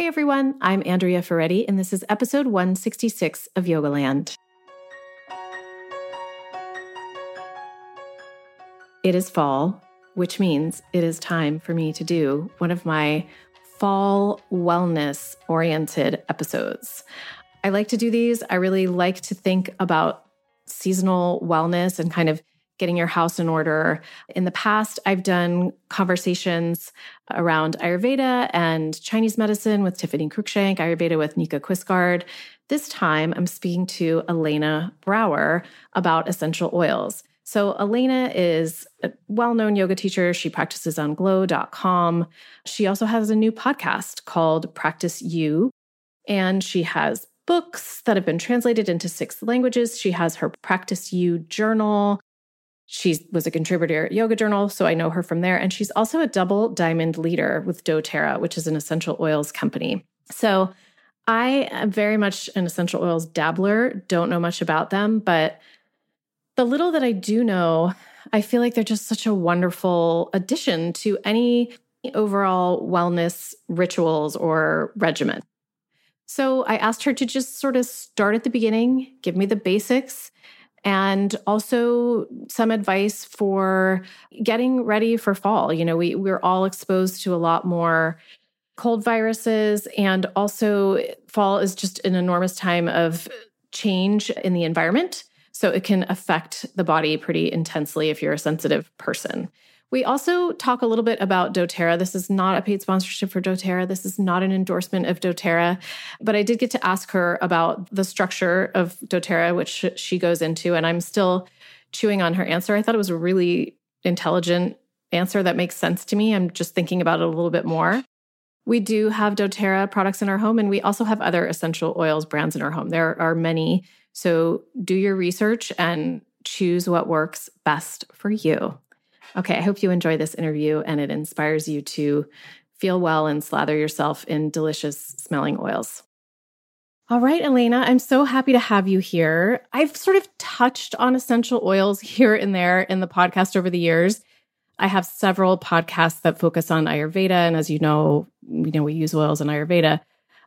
Hey everyone, I'm Andrea Ferretti, and this is episode 166 of Yogaland. It is fall, which means it is time for me to do one of my fall wellness oriented episodes. I like to do these. I really like to think about seasonal wellness and kind of getting your house in order. In the past, I've done conversations around Ayurveda and Chinese medicine with Tiffany Cruikshank, Ayurveda with Nika Quisgard. This time, I'm speaking to Elena Brower about essential oils. So, Elena is a well known yoga teacher. She practices on glo.com. She also has a new podcast called Practice You, and she has books that have been translated into six languages. She has her Practice You journal. She was a contributor at Yoga Journal, so I know her from there. And she's also a double diamond leader with doTERRA, which is an essential oils company. So I am very much an essential oils dabbler, don't know much about them, but the little that I do know, I feel like they're just such a wonderful addition to any overall wellness rituals or regimen. So I asked her to just sort of start at the beginning, give me the basics, and also some advice for getting ready for fall. You know, we we're all exposed to a lot more cold viruses and also fall is just an enormous time of change in the environment. So it can affect the body pretty intensely if you're a sensitive person. We also talk a little bit about doTERRA. This is not a paid sponsorship for doTERRA. This is not an endorsement of doTERRA. But I did get to ask her about the structure of doTERRA, which she goes into, and I'm still chewing on her answer. I thought it was a really intelligent answer that makes sense to me. I'm just thinking about it a little bit more. We do have doTERRA products in our home, and we also have other essential oils brands in our home. There are many. So do your research and choose what works best for you. Okay, I hope you enjoy this interview and it inspires you to feel well and slather yourself in delicious smelling oils. All right, Elena, I'm so happy to have you here. I've sort of touched on essential oils here and there in the podcast over the years. I have several podcasts that focus on Ayurveda. And as you know, you know, we use oils in Ayurveda,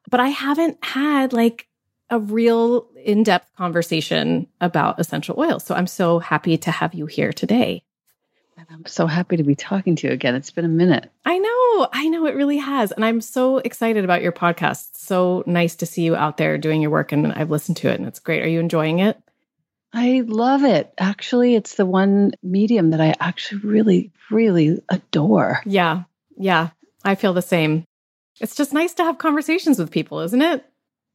but I haven't had like a real in depth conversation about essential oils. So I'm so happy to have you here today. And I'm so happy to be talking to you again. It's been a minute. I know. I know it really has. And I'm so excited about your podcast. So nice to see you out there doing your work. And I've listened to it and it's great. Are you enjoying it? I love it. Actually, it's the one medium that I actually really, really adore. Yeah. Yeah. I feel the same. It's just nice to have conversations with people, isn't it?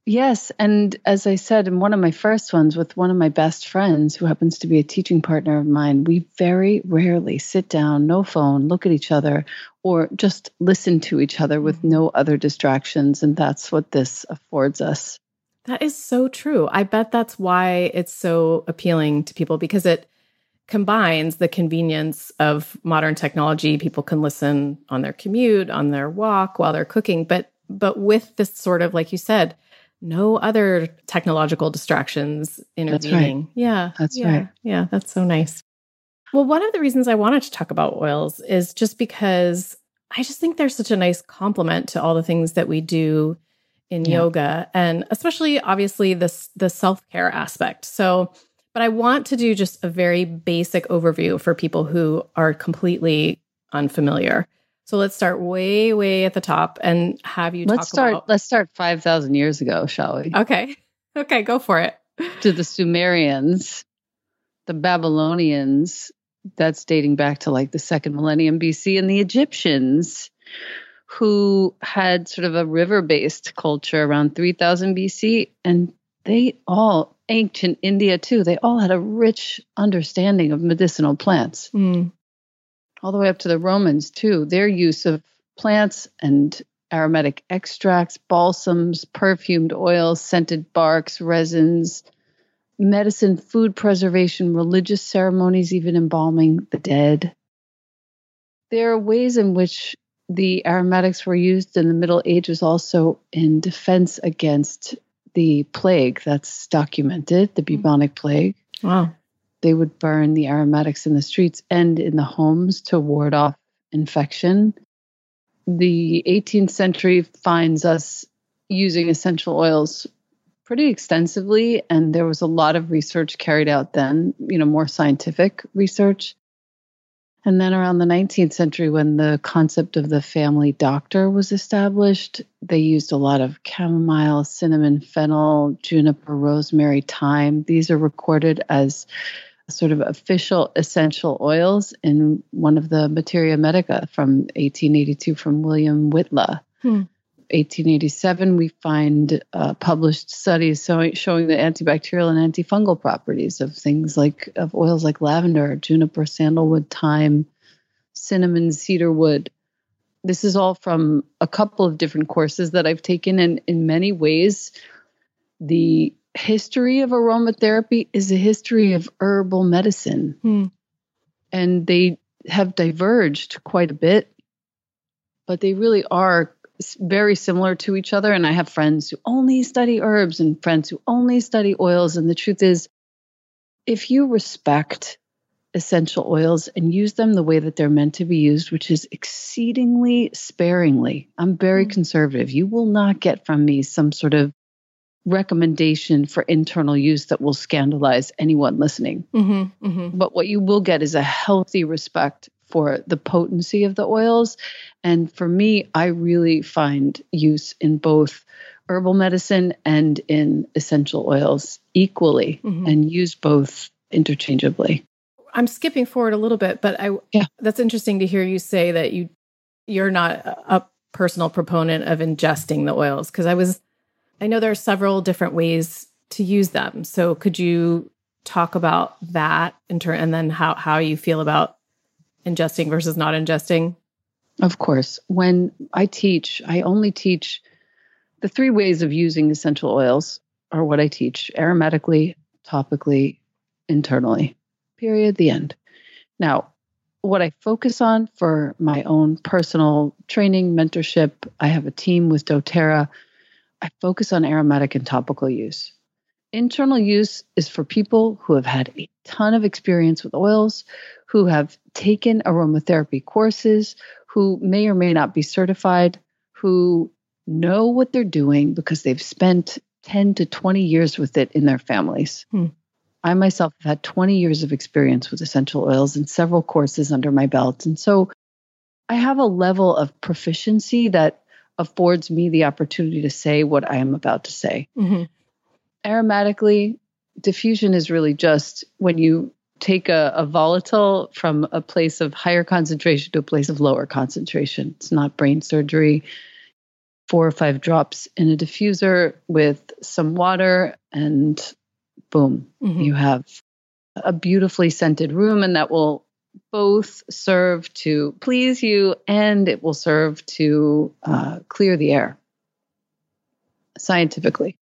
Yes. And as I said in one of my first ones with one of my best friends, who happens to be a teaching partner of mine, we very rarely sit down, no phone, look at each other, or just listen to each other with mm-hmm. no other distractions. And that's what this affords us. That is so true. I bet that's why it's so appealing to people because it combines the convenience of modern technology. People can listen on their commute, on their walk, while they're cooking, but but with this sort of like you said, no other technological distractions intervening. That's right. Yeah. That's yeah, right. Yeah, that's so nice. Well, one of the reasons I wanted to talk about oils is just because I just think they're such a nice complement to all the things that we do in yeah. yoga and especially obviously this the self-care aspect. So, but I want to do just a very basic overview for people who are completely unfamiliar. So let's start way, way at the top and have you let's start. About... Let's start five thousand years ago, shall we? Okay, okay, go for it. to the Sumerians, the Babylonians. That's dating back to like the second millennium BC, and the Egyptians, who had sort of a river-based culture around three thousand BC, and they all ancient India too. They all had a rich understanding of medicinal plants. Mm all the way up to the Romans, too. Their use of plants and aromatic extracts, balsams, perfumed oils, scented barks, resins, medicine, food preservation, religious ceremonies, even embalming the dead. There are ways in which the aromatics were used in the Middle Ages also in defense against the plague that's documented, the mm. bubonic plague. Wow they would burn the aromatics in the streets and in the homes to ward off infection. the 18th century finds us using essential oils pretty extensively and there was a lot of research carried out then you know more scientific research and then around the 19th century when the concept of the family doctor was established they used a lot of chamomile cinnamon fennel juniper rosemary thyme these are recorded as sort of official essential oils in one of the materia medica from 1882 from william whitla hmm. 1887, we find uh, published studies showing, showing the antibacterial and antifungal properties of things like of oils like lavender, juniper, sandalwood, thyme, cinnamon, cedarwood. This is all from a couple of different courses that I've taken, and in many ways, the history of aromatherapy is a history of herbal medicine, hmm. and they have diverged quite a bit, but they really are very similar to each other. And I have friends who only study herbs and friends who only study oils. And the truth is, if you respect essential oils and use them the way that they're meant to be used, which is exceedingly sparingly, I'm very mm-hmm. conservative. You will not get from me some sort of recommendation for internal use that will scandalize anyone listening. Mm-hmm, mm-hmm. But what you will get is a healthy respect for the potency of the oils. And for me, I really find use in both herbal medicine and in essential oils equally mm-hmm. and use both interchangeably. I'm skipping forward a little bit, but I yeah. that's interesting to hear you say that you you're not a personal proponent of ingesting the oils because I was I know there are several different ways to use them. So could you talk about that in turn and then how how you feel about ingesting versus not ingesting? Of course. When I teach, I only teach the three ways of using essential oils are what I teach aromatically, topically, internally. Period. The end. Now, what I focus on for my own personal training, mentorship, I have a team with doTERRA. I focus on aromatic and topical use. Internal use is for people who have had a ton of experience with oils, who have taken aromatherapy courses, who may or may not be certified, who know what they're doing because they've spent 10 to 20 years with it in their families. Hmm. I myself have had 20 years of experience with essential oils and several courses under my belt. And so I have a level of proficiency that affords me the opportunity to say what I am about to say. Mm-hmm. Aromatically, diffusion is really just when you take a, a, volatile from a place of higher concentration to a place of lower concentration. It's not brain surgery. Four or five drops in a diffuser with some water, and boom, mm-hmm. you have a beautifully scented room, and that will both serve to please you and it will serve to uh, clear the air scientifically.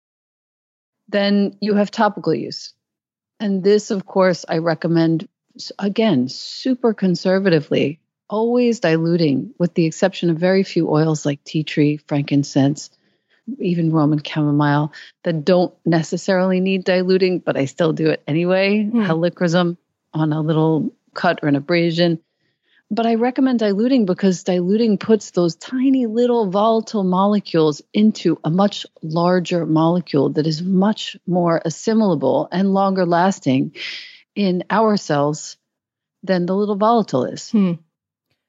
Then you have topical use. And this, of course, I recommend again, super conservatively, always diluting, with the exception of very few oils like tea tree, frankincense, even Roman chamomile that don't necessarily need diluting, but I still do it anyway. Mm. Helichrysum on a little cut or an abrasion. But I recommend diluting because diluting puts those tiny little volatile molecules into a much larger molecule that is much more assimilable and longer lasting in our cells than the little volatile is. Hmm.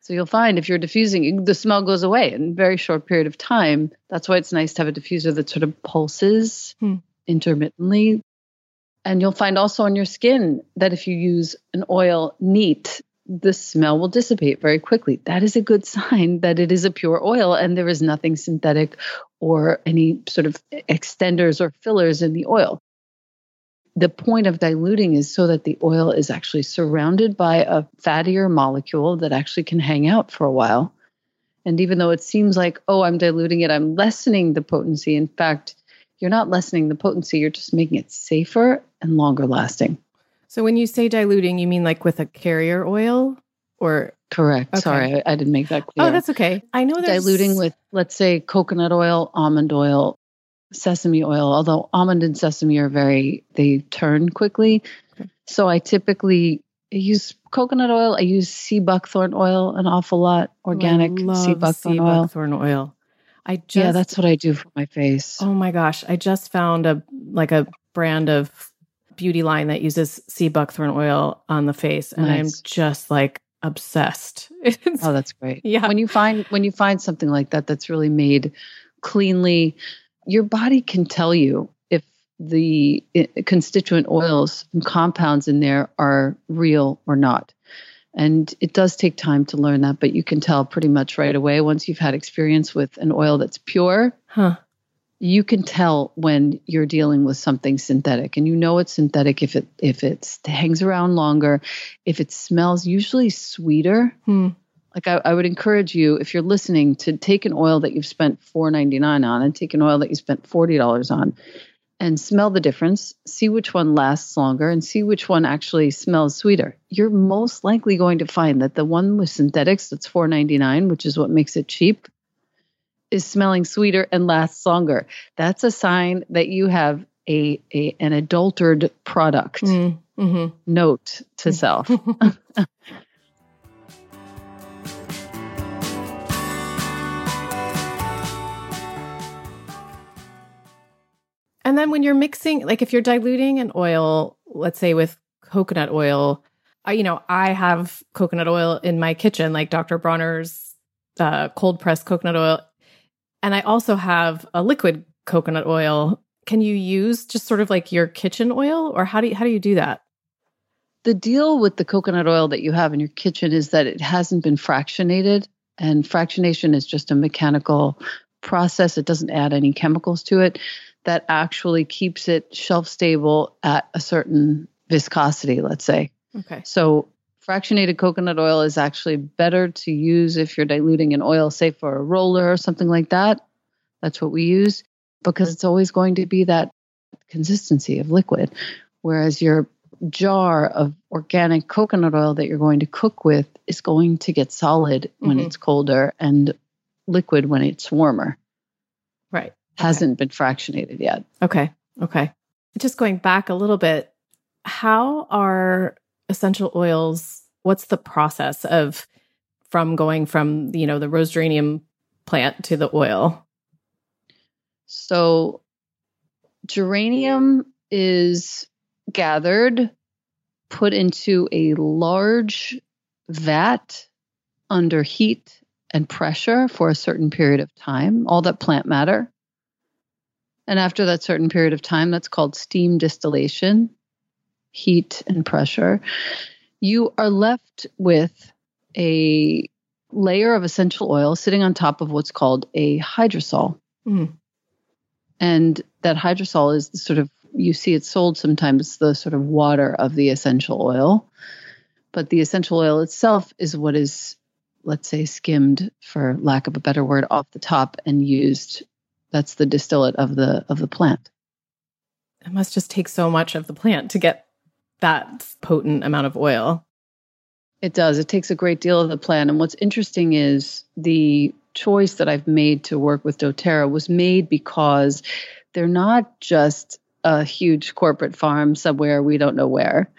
So you'll find if you're diffusing, the smell goes away in a very short period of time. That's why it's nice to have a diffuser that sort of pulses hmm. intermittently. And you'll find also on your skin that if you use an oil neat, the smell will dissipate very quickly. That is a good sign that it is a pure oil and there is nothing synthetic or any sort of extenders or fillers in the oil. The point of diluting is so that the oil is actually surrounded by a fattier molecule that actually can hang out for a while. And even though it seems like, oh, I'm diluting it, I'm lessening the potency. In fact, you're not lessening the potency, you're just making it safer and longer lasting. So when you say diluting, you mean like with a carrier oil or correct. Okay. Sorry, I, I, didn't make that oh, clear. Oh, that's okay. I know there's diluting with let's say coconut oil, almond oil, sesame oil, although almond and sesame are very they turn quickly. Okay. So I typically I use coconut oil. I use sea buckthorn oil an awful lot. Organic oh, I love sea buckthorn sea oil. buckthorn oil. I just yeah, that's what I do for my face. Oh my gosh, I just found a like a brand of beauty line that uses sea buckthorn oil on the face and I'm just like obsessed. Oh, that's great. Yeah. When you find when you find something like that that's really made cleanly, your body can tell you if the eh, constituent oils and compounds in there are real or not. And it does take time to learn that, but you can tell pretty much right away once you've had experience with an oil that's pure. huh. You can tell when you're dealing with something synthetic, and you know it's synthetic if it if it hangs around longer, if it smells usually sweeter Hmm. like I, I would encourage you if you're listening to take an oil that you've spent $4.99 on and take an oil that you spent $40 on and smell the difference. See which one lasts longer and see which one actually smells sweeter. You're most likely going to find that the one with synthetics that's $4.99 which is what makes it cheap is smelling sweeter and lasts longer. That's a sign that you have a, a an adulterated product. Mm, mhm. note to self And then when you're mixing, like if you're diluting an oil, let's say with coconut oil, you know, I have coconut oil in my kitchen, like Dr. Bronner's uh, cold pressed coconut oil. And I also have a liquid coconut oil. Can you use just sort of like your kitchen oil or how do you, how do you do that? the deal with the coconut oil that you have in your kitchen is that it hasn't been fractionated and fractionation is just a mechanical process it doesn't add any chemicals to it that actually keeps it shelf stable at a certain viscosity let's say Okay. so fractionated coconut oil is actually better to use if you're diluting an oil say for a roller or something like that that's what we use because it's always going to be that consistency of liquid whereas your jar of organic coconut oil that you're going to cook with is going to get solid when Mhm. it's colder and liquid when it's warmer. Right. Hasn't been fractionated yet. Okay. Okay. Just going back a little bit, how are essential oils? What's the process of from going from, you know, the rose geranium plant to the oil? So geranium is gathered, put into a large vat under heat and pressure for a certain period of time, all that plant matter. And after that certain period of time, that's called steam distillation, heat and pressure. You are left with a layer of essential oil sitting on top of what's called a hydrosol. Mm. And that hydrosol is the sort of, you see it sold sometimes, the sort of water of the essential oil. But the essential oil itself is what is, let's say, skimmed, for lack of a better word, off the top and used. That's the distillate of the of the plant. It must just take so much of the plant to get that potent amount of oil. It does. It takes a great deal of the plant. And what's interesting is the choice that I've made to work with doTERRA was made because they're not just a huge corporate farm somewhere we don't know where.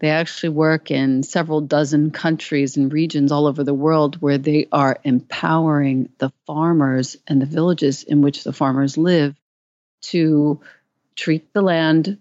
They actually work in several dozen countries and regions all over the world where they are empowering the farmers and the villages in which the farmers live to treat the land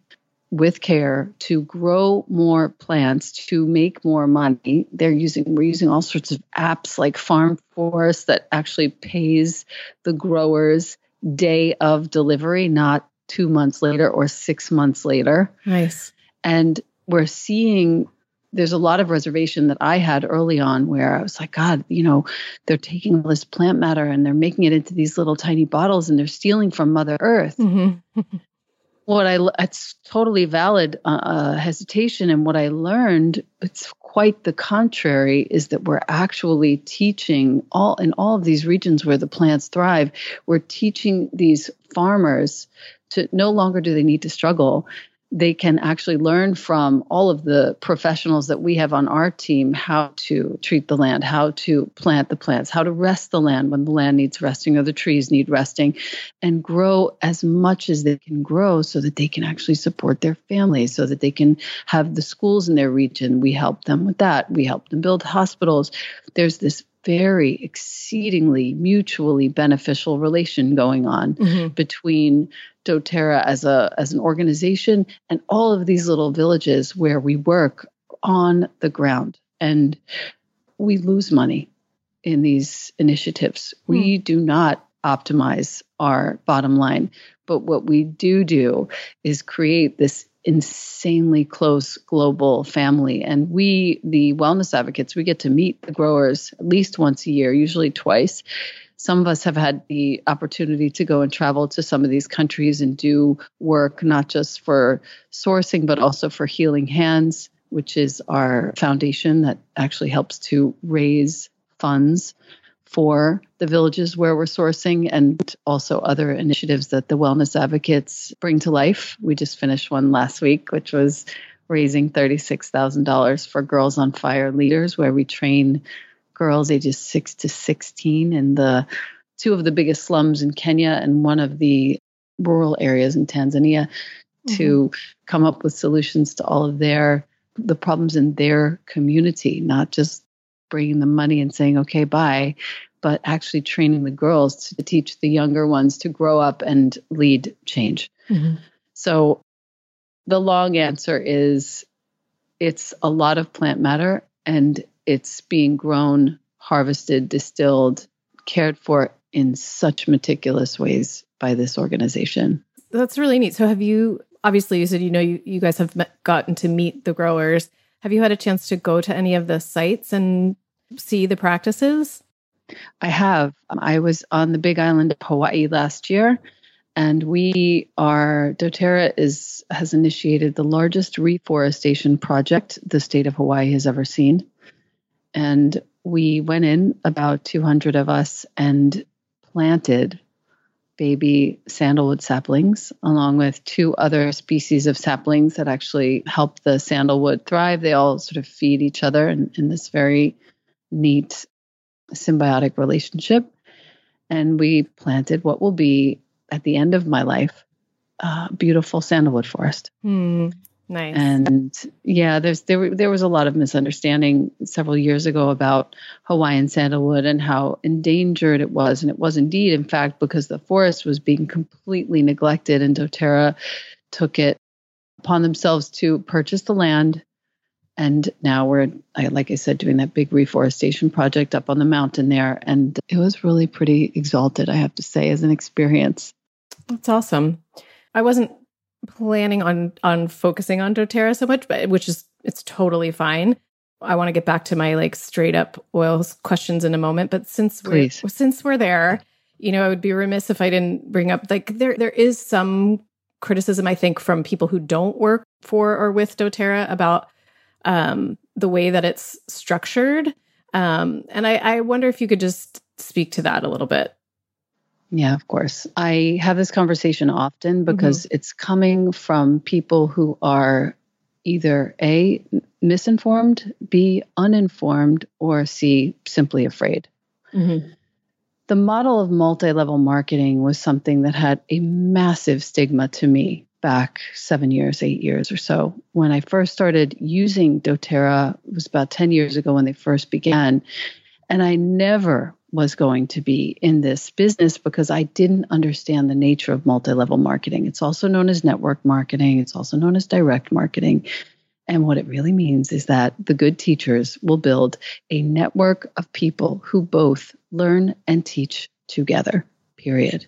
with care to grow more plants to make more money they're using we're using all sorts of apps like farm force that actually pays the growers day of delivery not 2 months later or 6 months later Nice. and we're seeing there's a lot of reservation that I had early on where I was like, God, you know, they're taking all this plant matter and they're making it into these little tiny bottles and they're stealing from Mother Earth. hmm What I it's totally valid uh, uh, hesitation, and what I learned it's quite the contrary is that we're actually teaching all in all of these regions where the plants thrive. We're teaching these farmers to no longer do they need to struggle they can actually learn from all of the professionals that we have on our team how to treat the land, how to plant the plants, how to rest the land when the land needs resting or the trees need resting, and grow as much as they can grow so that they can actually support their families, so that they can have the schools in their region. We help them with that. We help them build hospitals. There's this very exceedingly mutually beneficial relation going on mm-hmm. between doterra as a as an organization and all of these little villages where we work on the ground and we lose money in these initiatives mm. we do not optimize our bottom line but what we do do is create this insanely close global family. And we, the wellness advocates, we get to meet the growers at least once a year, usually twice. Some of us have had the opportunity to go and travel to some of these countries and do work, not just for sourcing, but also for Healing Hands, which is our foundation that actually helps to raise funds for the villages where we're sourcing and also other initiatives that the wellness advocates bring to life. We just finished one last week, which was raising $36,000 for Girls on Fire leaders, where we train girls ages 6 to 16 in the two of the biggest slums in Kenya and one of the rural areas in Tanzania mm-hmm. to come up with solutions to all of their the problems in their community, not just bringing the money and saying, okay, bye, but actually training the girls to teach the younger ones to grow up and lead change. Mm-hmm. So the long answer is it's a lot of plant matter and it's being grown, harvested, distilled, cared for in such meticulous ways by this organization. That's really neat. So have you obviously you said you know you, you guys have met, gotten to meet the growers have you had a chance to go to any of the sites and see the practices? I have. I was on the Big Island of Hawaii last year, and we are DoTerra is has initiated the largest reforestation project the state of Hawaii has ever seen, and we went in about 200 of us and planted baby sandalwood saplings, along with two other species of saplings that actually help the sandalwood thrive. They all sort of feed each other in, in this very neat symbiotic relationship. And we planted what will be, at the end of my life, a beautiful sandalwood forest. Mm. Nice. And yeah, there's there there was a lot of misunderstanding several years ago about Hawaiian sandalwood and how endangered it was, and it was indeed, in fact, because the forest was being completely neglected, and DoTerra took it upon themselves to purchase the land. And now we're, like I said, doing that big reforestation project up on the mountain there, and it was really pretty exalted, I have to say, as an experience. That's awesome. I wasn't planning on on focusing on doterra so much but which is it's totally fine. I want to get back to my like straight up oils questions in a moment but since we're since we're there you know i would be remiss if i didn't bring up like there there is some criticism i think from people who don't work for or with doterra about um the way that it's structured. Um and i i wonder if you could just speak to that a little bit yeah, of course. I have this conversation often because mm-hmm. it's coming from people who are either A, misinformed, B, uninformed, or C, simply afraid. Mm-hmm. The model of multi level marketing was something that had a massive stigma to me back seven years, eight years or so. When I first started using doTERRA, it was about 10 years ago when they first began. And I never was going to be in this business because I didn't understand the nature of multi level marketing. It's also known as network marketing, it's also known as direct marketing. And what it really means is that the good teachers will build a network of people who both learn and teach together, period.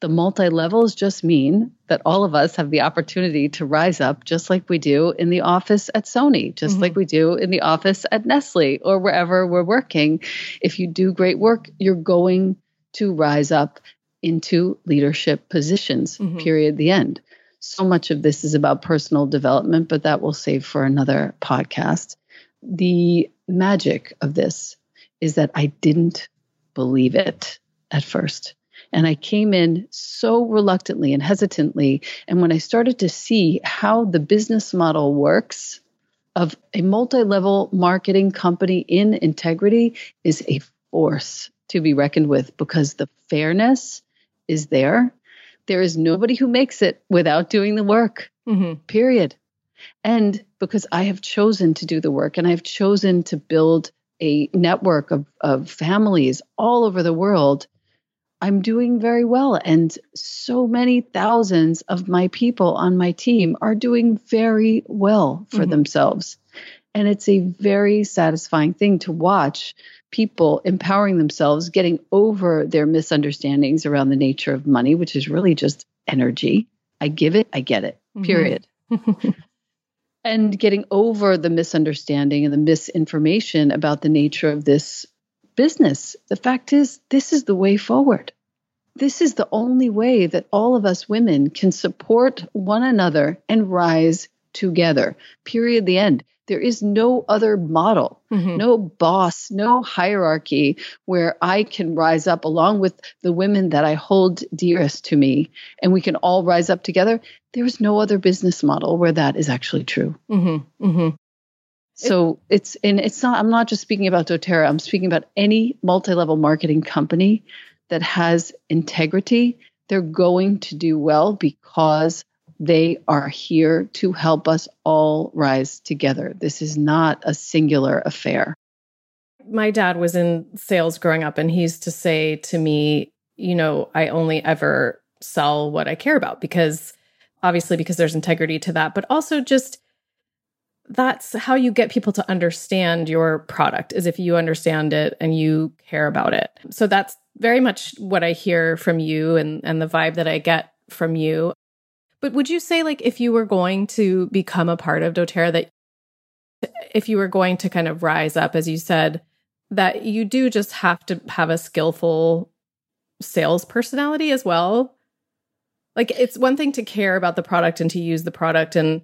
The multi levels just mean that all of us have the opportunity to rise up just like we do in the office at Sony, just mm-hmm. like we do in the office at Nestle or wherever we're working. If you do great work, you're going to rise up into leadership positions, mm-hmm. period, the end. So much of this is about personal development, but that will save for another podcast. The magic of this is that I didn't believe it at first. And I came in so reluctantly and hesitantly. And when I started to see how the business model works of a multi level marketing company in integrity is a force to be reckoned with because the fairness is there. There is nobody who makes it without doing the work, mm-hmm. period. And because I have chosen to do the work and I've chosen to build a network of, of families all over the world, I'm doing very well. And so many thousands of my people on my team are doing very well for mm-hmm. themselves. And it's a very satisfying thing to watch people empowering themselves, getting over their misunderstandings around the nature of money, which is really just energy. I give it, I get it, mm-hmm. period. And getting over the misunderstanding and the misinformation about the nature of this business. The fact is, this is the way forward. This is the only way that all of us women can support one another and rise together. Period. The end. There is no other model, mm-hmm. no boss, no hierarchy where I can rise up along with the women that I hold dearest to me and we can all rise up together. There is no other business model where that is actually true. Mm-hmm. Mm-hmm. So it's and it's not I'm not just speaking about doTERRA, I'm speaking about any multi-level marketing company that has integrity. They're going to do well because they are here to help us all rise together. This is not a singular affair. My dad was in sales growing up, and he used to say to me, You know, I only ever sell what I care about because obviously, because there's integrity to that, but also just that's how you get people to understand your product is if you understand it and you care about it. So that's very much what I hear from you and, and the vibe that I get from you. But would you say, like, if you were going to become a part of doTERRA, that if you were going to kind of rise up, as you said, that you do just have to have a skillful sales personality as well? Like, it's one thing to care about the product and to use the product and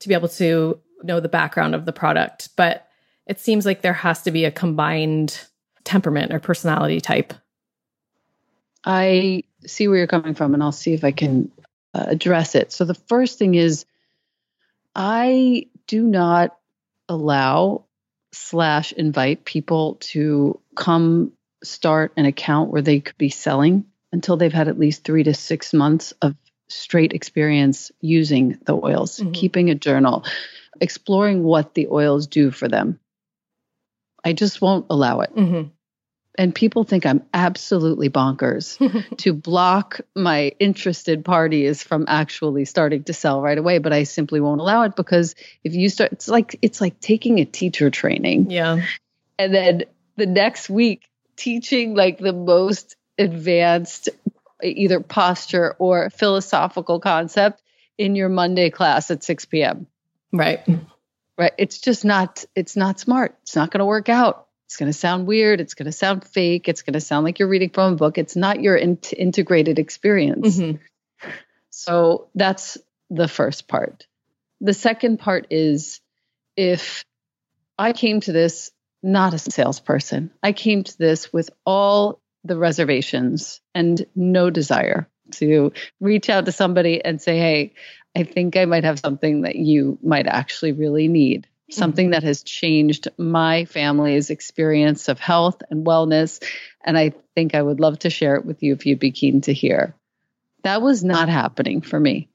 to be able to know the background of the product, but it seems like there has to be a combined temperament or personality type. I see where you're coming from, and I'll see if I can uh, address it. So the first thing is I do not allow slash invite people to come start an account where they could be selling until they've had at least three to six months of straight experience using the oils, mm-hmm. keeping a journal, exploring what the oils do for them. I just won't allow it. Mm-hmm and people think I'm absolutely bonkers to block my interested parties from actually starting to sell right away, but I simply won't allow it because if you start it's like it's like taking a teacher training. Yeah. And then the next week teaching like the most advanced either posture or philosophical concept in your Monday class at 6 p.m. Right. Right. It's just not it's not smart. It's not going to work out. It's going to sound weird. It's going to sound fake. It's going to sound like you're reading from a book. It's not your in- integrated experience. Mm-hmm. So that's the first part. The second part is if I came to this not as a salesperson, I came to this with all the reservations and no desire to reach out to somebody and say, hey, I think I might have something that you might actually really need something mm-hmm. that has changed my family's experience of health and wellness. And I think I would love to share it with you if you'd be keen to hear. That was not happening for me.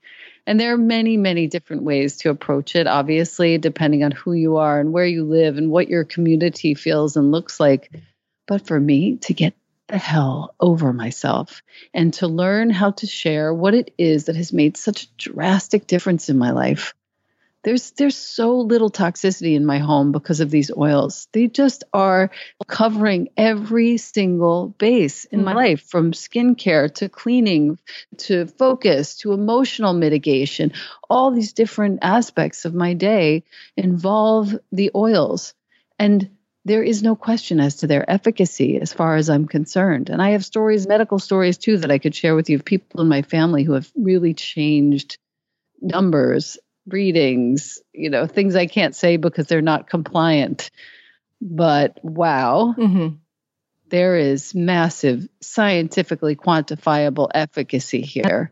And there are many, many different ways to approach it, obviously, depending on who you are and where you live and what your community feels and looks like. But for me, to get the hell over myself and to learn how to share what it is that has made such a drastic difference in my life there's there's so little toxicity in my home because of these oils. They just are covering every single base in mm-hmm. my life from skincare to cleaning to focus to emotional mitigation. All these different aspects of my day involve the oils. And there is no question as to their efficacy as far as I'm concerned. And I have stories, medical stories too, that I could share with you of people in my family who have really changed numbers readings, you know, things I can't say because they're not compliant. But wow, mm-hmm. there is massive, scientifically quantifiable efficacy here.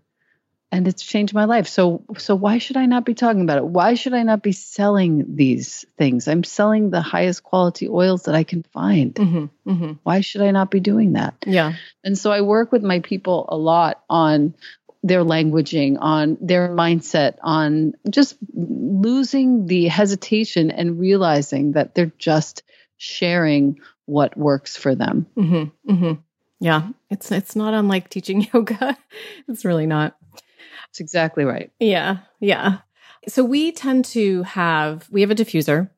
And it's changed my life. So so why should I not be talking about it? Why should I not be selling these things? I'm selling the highest quality oils that I can find. Mm-hmm, mm-hmm. Why should I not be doing that? Yeah. And so I work with my people a lot on their languaging, on their mindset, on just losing the hesitation and realizing that they're just sharing what works for them. Mm-hmm, mm-hmm. Yeah, it's it's not unlike teaching yoga. it's really not. That's exactly right. Yeah, yeah. So we tend to have we have a diffuser,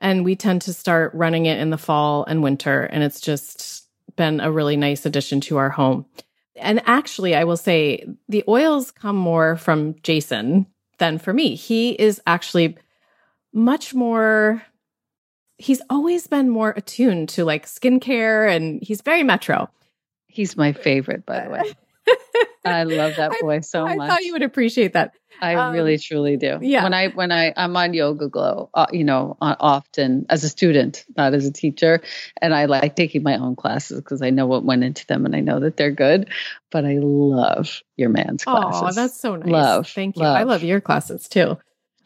and we tend to start running it in the fall and winter, and it's just been a really nice addition to our home. And actually, I will say the oils come more from Jason than for me. He is actually much more he's always been more attuned to like skincare and he's very metro. He's my favorite, by the way. I love that boy so I, much. I thought you would appreciate that. I um, really truly do. Yeah. When I when I I'm on YogaGlo, uh, you know, uh, often as a student, not as a teacher, and I like taking my own classes because I know what went into them and I know that they're good. But I love your man's classes. Oh, that's so nice. Love. Thank you. Love. I love your classes too.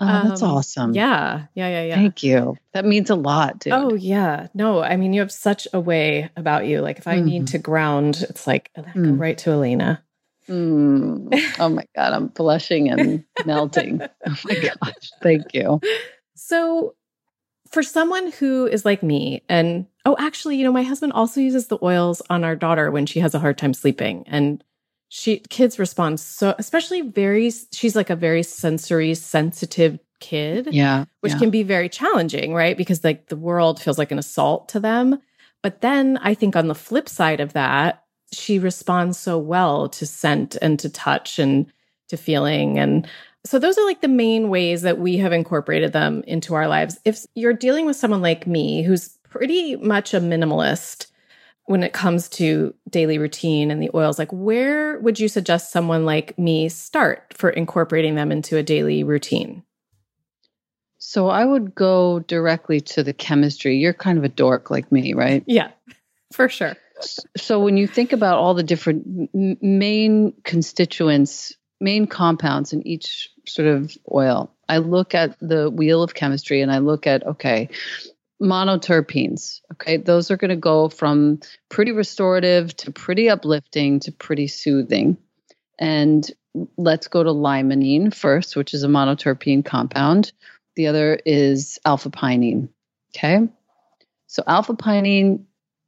Oh, that's um, awesome. Yeah. Yeah. Yeah. Yeah. Thank you. That means a lot, dude. Oh, yeah. No, I mean, you have such a way about you. Like, if I mm. need to ground, it's like, mm. go right to Elena. Mm. Oh my God. I'm blushing and melting. Oh my gosh. Thank you. So, for someone who is like me, and oh, actually, you know, my husband also uses the oils on our daughter when she has a hard time sleeping. And she kids respond so especially very she's like a very sensory sensitive kid yeah which yeah. can be very challenging right? Because like the world feels like an assault to them. But then i think on the flip side of that she responds so well to scent and to touch and to feeling. And so those are like the main ways that we have incorporated them into our lives. If you're dealing with someone like me who's pretty much a minimalist when it comes to daily routine and the oils like where would you suggest someone like me start for incorporating them into a daily routine? So i would go directly to the chemistry. You're kind of a dork like me right? Yeah for sure. So when you think about all the different main constituents main compounds in each sort of oil i look at the wheel of chemistry and i look at okay monoterpenes. Okay, those are going to go from pretty restorative to pretty uplifting to pretty soothing. And let's go to limonene first, which is a monoterpene compound. The other is alpha pinene. Okay, so alpha pinene,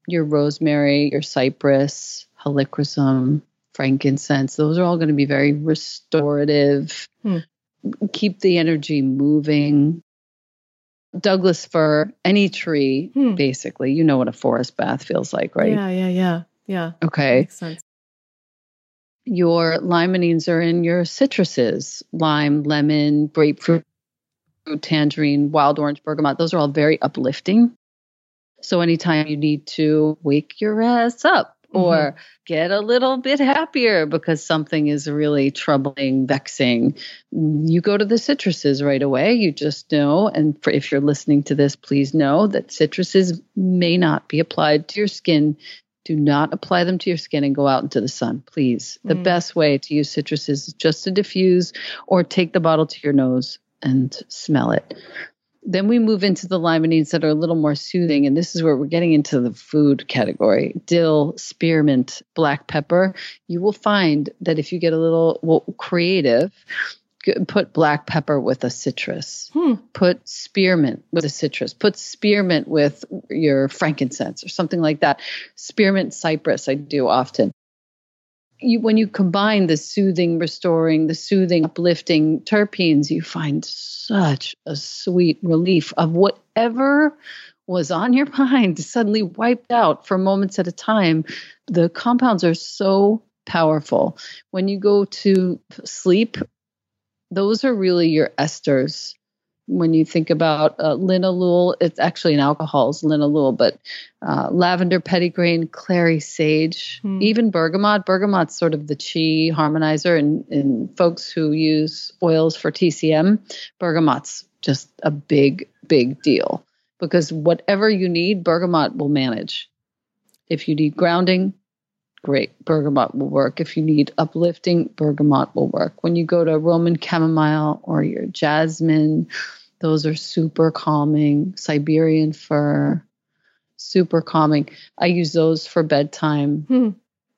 your rosemary, your cypress, helichrysum, frankincense, those are all going to be very restorative. Hmm. Keep the energy moving, Douglas fir, any tree, hmm. basically. You know what a forest bath feels like, right? Yeah, yeah, yeah. Yeah. Okay. Your limonenes are in your citruses lime, lemon, grapefruit, tangerine, wild orange, bergamot. Those are all very uplifting. So anytime you need to wake your ass up, or mm-hmm. get a little bit happier because something is really troubling, vexing, you go to the citruses right away. You just know. And for, if you're listening to this, please know that citruses may not be applied to your skin. Do not apply them to your skin and go out into the sun, please. Mm. The best way to use citruses is just to diffuse or take the bottle to your nose and smell it then we move into the limonenes that are a little more soothing. And this is where we're getting into the food category dill, spearmint, black pepper. You will find that if you get a little well, creative, put black pepper with a citrus, hmm. put spearmint with a citrus, put spearmint with your frankincense or something like that. Spearmint cypress, I do often you, when you combine the soothing, restoring, the soothing, uplifting terpenes, you find such a sweet relief of whatever was on your mind suddenly wiped out for moments at a time. The compounds are so powerful. When you go to sleep, those are really your esters when you think about uh, linalool, it's actually an alcohol, is linalool, but uh, lavender, petitgrain, clary sage, hmm. even bergamot. Bergamot's sort of the chi harmonizer, and, and folks who use oils for TCM, bergamot's just a big, big deal because whatever you need, bergamot will manage. If you need grounding, great, bergamot will work. If you need uplifting, bergamot will work. When you go to Roman chamomile or your jasmine, those are super calming. Siberian fir, super calming. I use those for bedtime. Hmm.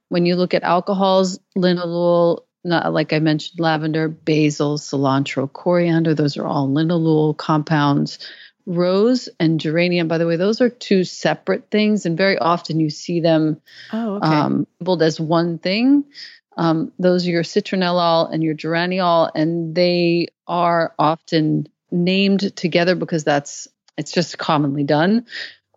When you look at alcohols, linalool, not like I mentioned, lavender, basil, cilantro, coriander, those are all linalool compounds. Rose and geranium, by the way, those are two separate things, and very often you see them Oh, okay. um, labeled as one thing. Um, those are your citronellol and your geraniol, and they are often named together because that's it's just commonly done.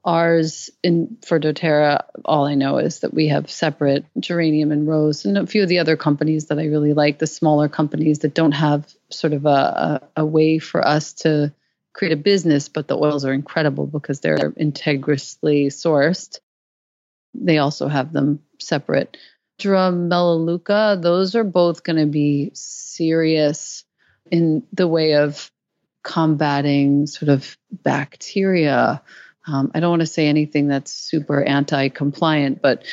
Ours in for DoTerra, all I know is that we have separate geranium and rose, and a few of the other companies that I really like, the smaller companies that don't have sort of a, a, a way for us to create a business, but the oils are incredible because they're integrally sourced. They also have them separate. Drum Melaleuca, those are both going to be serious in the way of combating sort of bacteria. Um, I don't want to say anything that's super anti compliant, but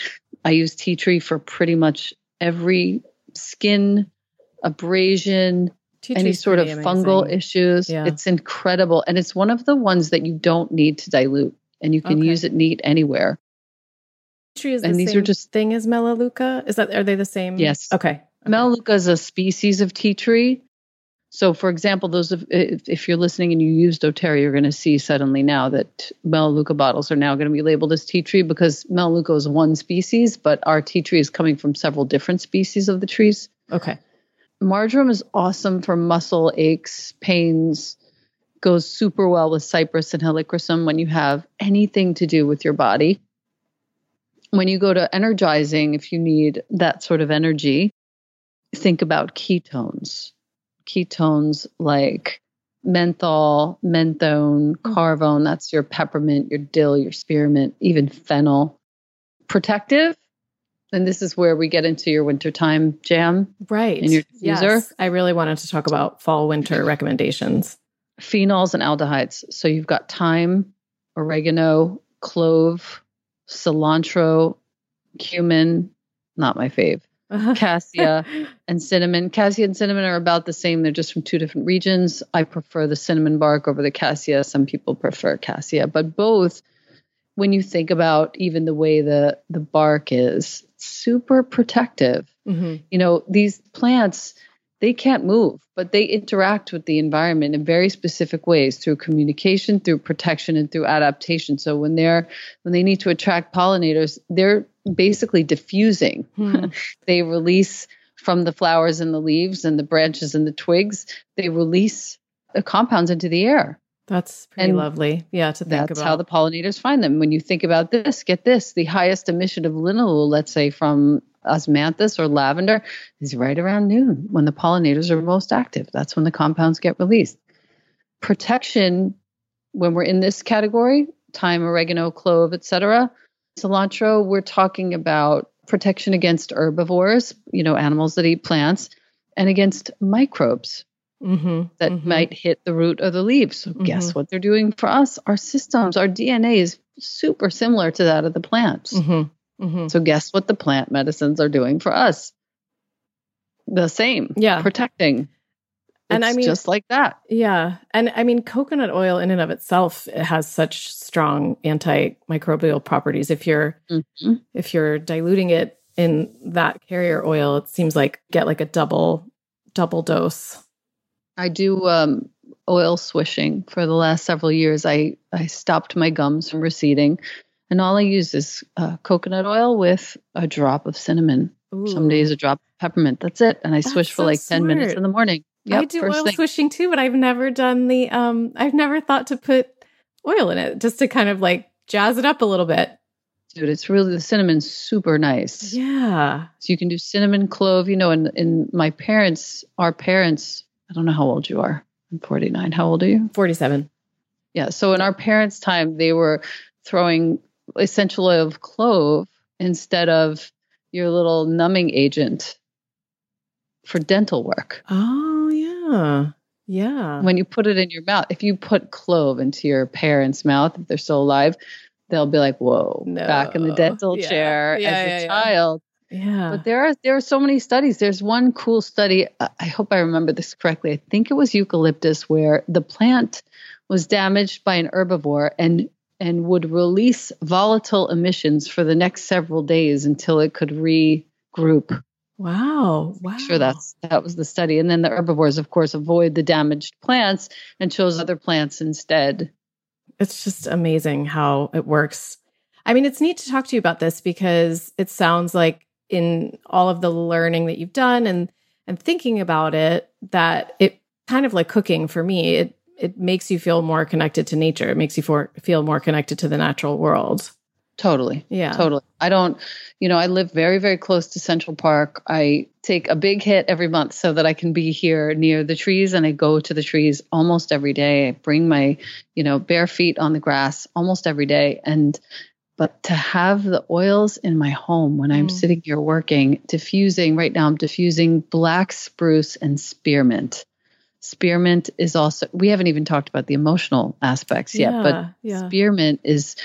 I use tea tree for pretty much every skin abrasion, Tea any sort of pretty fungal issues. Yeah. It's incredible. And it's one of the ones that you don't need to dilute and you can Okay. use it neat anywhere. Tea tree is and the these are just- thing as Melaleuca. Is that are they the same? Yes. Okay. okay. Melaleuca is a species of tea tree. So, for example, those of if, if you're listening and you use doTERRA, you're going to see suddenly now that Melaleuca bottles are now going to be labeled as tea tree because Melaleuca is one species, but our tea tree is coming from several different species of the trees. Okay. Marjoram is awesome for muscle aches, pains, goes super well with cypress and helichrysum when you have anything to do with your body. When you go to energizing, if you need that sort of energy, think about ketones. Ketones like menthol, menthone, Mm. carvone, that's your peppermint, your dill, your spearmint, even fennel. Protective, and this is where we get into your wintertime jam Right. In your diffuser? Yes. I really wanted to talk about fall winter recommendations. phenols and aldehydes. So you've got thyme, oregano, clove, cilantro, cumin, not my fave, uh-huh. cassia, and cinnamon. Cassia and cinnamon are about the same. They're just from two different regions. I prefer the cinnamon bark over the cassia. Some people prefer cassia, but both when you think about even the way the the bark is super protective. Mhm. you know these plants they can't move but they interact with the environment in very specific ways through communication through protection and through adaptation. So when they're when they need to attract pollinators they're basically diffusing. Hmm. they release from the flowers and the leaves and the branches and the twigs. They release the compounds into the air That's pretty And lovely. Yeah, to think that's about. That's how the pollinators find them. When you think about this, get this the highest emission of linalool, let's say from osmanthus or lavender, is right around noon when the pollinators are most active. That's when the compounds get released. Protection, when we're in this category, thyme, oregano, clove, etc. Cilantro, we're talking about protection against herbivores, you know, animals that eat plants, and against microbes Mhm, that mhm. might hit the root or the leaves. So guess what they're doing for us? Our systems, our DNA is super similar to that of the plants. Mhm, mhm. So guess what the plant medicines are doing for us? The same. Yeah. Protecting. And I mean- just like that. Yeah. And I mean, coconut oil in and of itself it has such strong antimicrobial properties. If you're Mhm. if you're diluting it in that carrier oil, it seems like get like a double double dose. I do um, oil swishing for the last several years. I, I stopped my gums from receding, and all I use is uh, coconut oil with a drop of cinnamon. Some days a drop of peppermint. That's it. And I That's swish for so like 10 minutes in the morning. I do oil thing. swishing too, but I've never done the um I've never thought to put oil in it just to kind of like jazz it up a little bit. Dude, it's really the cinnamon's super nice. Yeah. So you can do cinnamon, clove, you know, and in my parents, our parents, I don't know how old you are. I'm 49. How old are you? 47. Yeah. So in our parents' time, they were throwing essential oil of clove instead of your little numbing agent for dental work. Oh yeah. Yeah. When you put it in your mouth, if you put clove into your parents' mouth, if they're still alive, they'll be like, "Whoa, No. back in the dental Yeah. chair Yeah, as yeah, a child." Yeah. But there are there are so many studies. There's one cool study. I hope I remember this correctly. I think it was eucalyptus, where the plant was damaged by an herbivore and and would release volatile emissions for the next several days until it could regroup. wow. Wow. Sure, that's that was the study. And then the herbivores, of course, avoid the damaged plants and chose other plants instead. it's just amazing how it works. I mean, it's neat to talk to you about this because it sounds like in all of the learning that you've done and and thinking about it that it kind of like cooking for me, it it makes you feel more connected to nature. It makes you for, feel more connected to the natural world. Totally. Yeah. Totally. I don't, you know, I live very, very close to Central Park. I take a big hit every month so that I can be here near the trees and I go to the trees almost every day. I bring my, you know, bare feet on the grass almost every day. And, but to have the oils in my home when I'm Mm. sitting here working, diffusing, right now I'm diffusing black spruce and spearmint. Spearmint is also, we haven't even talked about the emotional aspects yet, but Yeah, yeah. spearmint is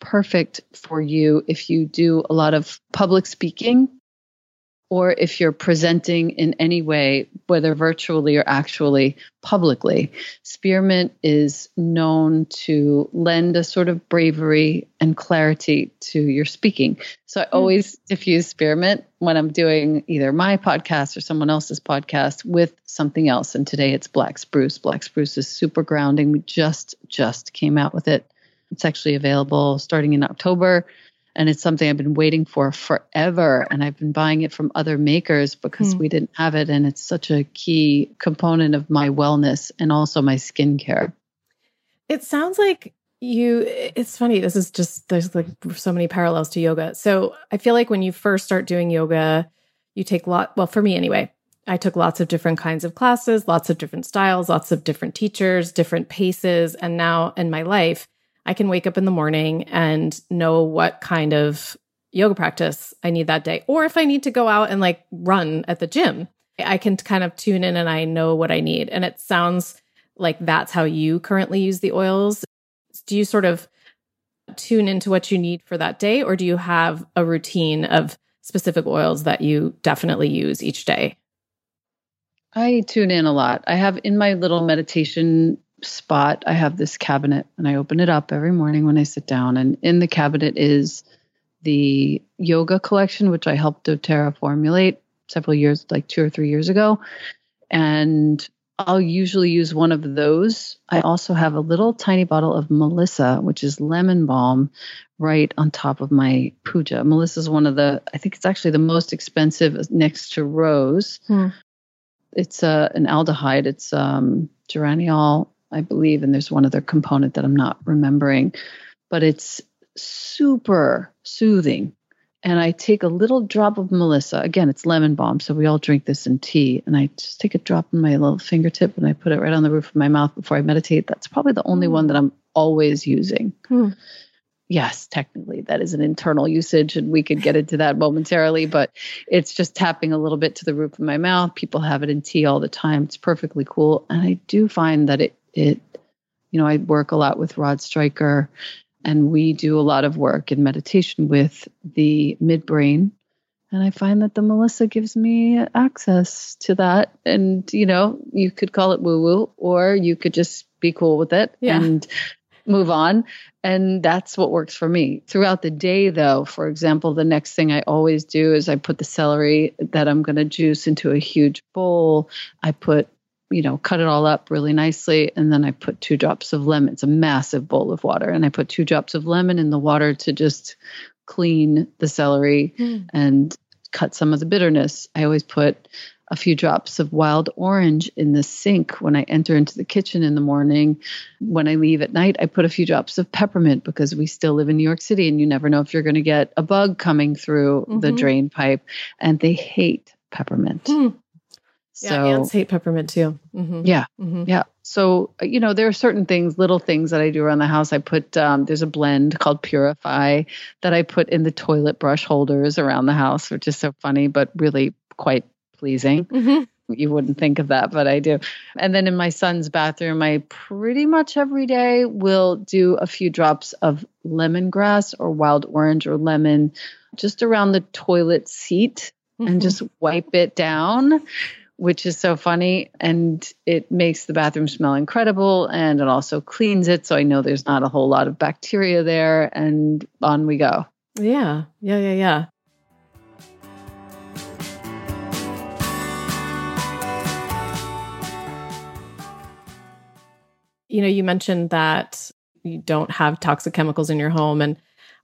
perfect for you if you do a lot of public speaking or if you're presenting in any way, whether virtually or actually publicly. Spearmint is known to lend a sort of bravery and clarity to your speaking. So I hmm. always diffuse spearmint when I'm doing either my podcast or someone else's podcast with something else. And today it's black spruce. Black spruce is super grounding. We just just came out with it. It's actually available starting in October. And it's something I've been waiting for forever. And I've been buying it from other makers because Hmm. we didn't have it. And it's such a key component of my wellness and also my skincare. It sounds like you it's funny this is just there's like so many parallels to yoga so i feel like when you first start doing yoga you take a lot well for me anyway i took lots of different kinds of classes lots of different styles lots of different teachers different paces and now in my life i can wake up in the morning and know what kind of yoga practice i need that day. Or if i need to go out and like run at the gym i can kind of tune in and i know what i need. And it sounds like that's how you currently use the oils. Do you sort of tune into what you need for that day or do you have a routine of specific oils that you definitely use each day? I tune in a lot. I have in my little meditation spot, I have this cabinet and I open it up every morning when I sit down. And in the cabinet is the yoga collection, which I helped doTERRA formulate several years, like two or three years ago. And I'll usually use one of those. I also have a little tiny bottle of Melissa, which is lemon balm, right on top of my puja. Melissa is one of the, I think it's actually the most expensive next to rose. Hmm. It's uh, an aldehyde. It's um, geraniol, I believe, and there's one other component that I'm not remembering, but it's super soothing. And I take a little drop of Melissa. Again, it's lemon balm, so we all drink this in tea. And I just take a drop in my little fingertip and I put it right on the roof of my mouth before I meditate. That's probably the only one that I'm always using. Hmm. Yes, technically, that is an internal usage, and we could get into that momentarily, but it's just tapping a little bit to the roof of my mouth. People have it in tea all the time. It's perfectly cool. And I do find that it, it, you know, I work a lot with Rod Stryker and we do a lot of work in meditation with the midbrain. And I find that the Melissa gives me access to that. And, you know, you could call it woo woo, or you could just be cool with it Yeah. and move on. And that's what works for me. Throughout the day, though, for example, the next thing I always do is I put the celery that I'm going to juice into a huge bowl. I put you know, cut it all up really nicely. And then I put two drops of lemon. It's a massive bowl of water. And I put two drops of lemon in the water to just clean the celery and cut some of the bitterness. I always put a few drops of wild orange in the sink when I enter into the kitchen in the morning. When I leave at night, I put a few drops of peppermint because we still live in New York City and you never know if you're going to get a bug coming through the Mhm. drain pipe. And they hate peppermint. So, yeah ants hate peppermint too Mhm. yeah. Mhm. Yeah. So, uh, you know, there are certain things, little things that I do around the house. I put, um, there's a blend called Purify that I put in the toilet brush holders around the house, which is so funny, but really quite pleasing. Mhm. you wouldn't think of that, but I do. And then in my son's bathroom, I pretty much every day will do a few drops of lemongrass or wild orange or lemon just around the toilet seat mm-hmm. and just wipe it down, which is so funny. And it makes the bathroom smell incredible and it also cleans it. So I know there's not a whole lot of bacteria there. And on we go. Yeah. Yeah. Yeah. Yeah. you know, you mentioned that you don't have toxic chemicals in your home and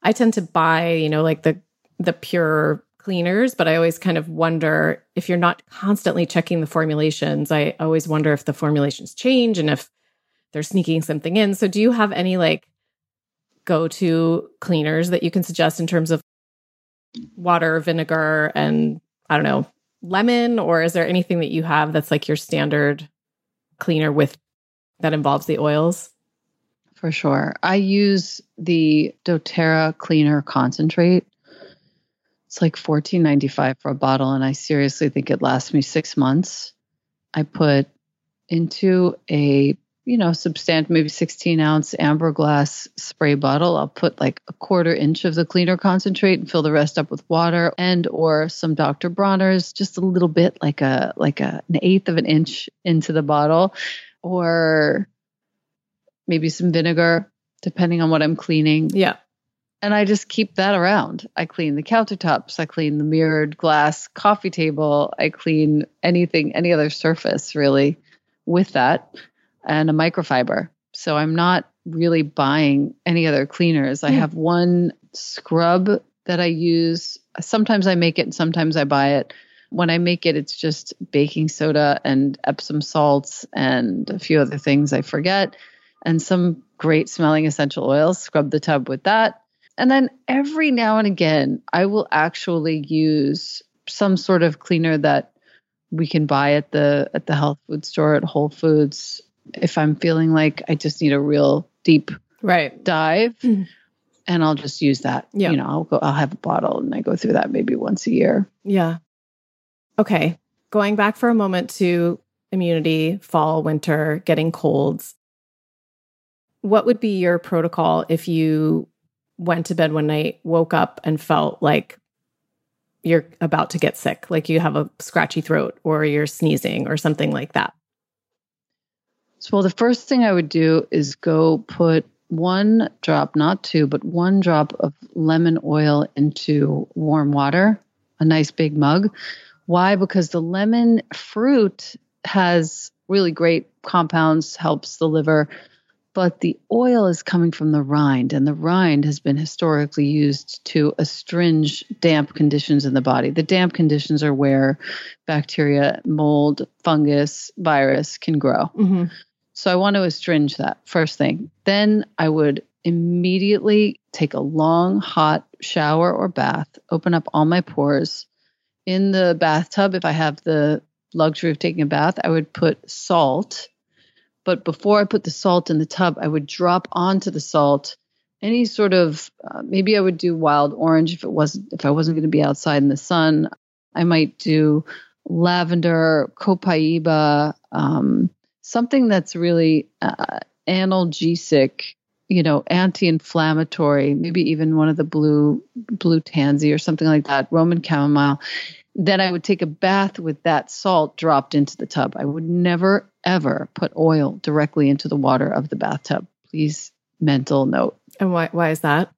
I tend to buy, you know, like the the pure cleaners, but I always kind of wonder if you're not constantly checking the formulations. I always wonder if the formulations change and if they're sneaking something in. So do you have any like go-to cleaners that you can suggest in terms of water, vinegar and I don't know, lemon or is there anything that you have that's like your standard cleaner with that involves the oils? For sure. I use the doTERRA cleaner concentrate. It's like $14.95 for a bottle, and I seriously think it lasts me six months. I put into a you know, substantial, maybe 16 ounce amber glass spray bottle. I'll put like a quarter inch of the cleaner concentrate and fill the rest up with water and or some Dr. Bronner's, just a little bit like a like a, an eighth of an inch into the bottle or maybe some vinegar, depending on what I'm cleaning. Yeah. And I just keep that around. I clean the countertops, I clean the mirrored glass coffee table, I clean anything, any other surface really with that and a microfiber. So I'm not really buying any other cleaners. I hmm. have one scrub that I use. Sometimes I make it and sometimes I buy it when I make it, it's just baking soda and Epsom salts and a few other things I forget, and some great smelling essential oils. Scrub the tub with that. And then every now and again, I will actually use some sort of cleaner that we can buy at the at the health food store at Whole Foods if I'm feeling like I just need a real deep right dive. Mm. And I'll just use that. Yeah. You know, I'll go I'll have a bottle and I go through that maybe once a year. Yeah. Okay. Going back for a moment to immunity, fall, winter, getting colds. What would be your protocol if you went to bed one night, woke up, and felt like you're about to get sick, like you have a scratchy throat or you're sneezing or something like that? So, well, the first thing I would do is go put one drop, not two, but one drop of lemon oil into warm water, a nice big mug, why? Because the lemon fruit has really great compounds, helps the liver, but the oil is coming from the rind, and the rind has been historically used to astringe damp conditions in the body. The damp conditions are where bacteria, mold, fungus, virus can grow. Mm-hmm. So I want to astringe that first thing. Then I would immediately take a long hot shower or bath, open up all my pores, in the bathtub, if I have the luxury of taking a bath, I would put salt. But before I put the salt in the tub, I would drop onto the salt any sort of uh, maybe I would do wild orange if it wasn't if I wasn't going to be outside in the sun. I might do lavender, copaiba, um, something that's really uh, analgesic, you know, anti-inflammatory. Maybe even one of the blue blue tansy or something like that. Roman chamomile then I would take a bath with that salt dropped into the tub. I would never, ever put oil directly into the water of the bathtub. Please, mental note. And why, why is that?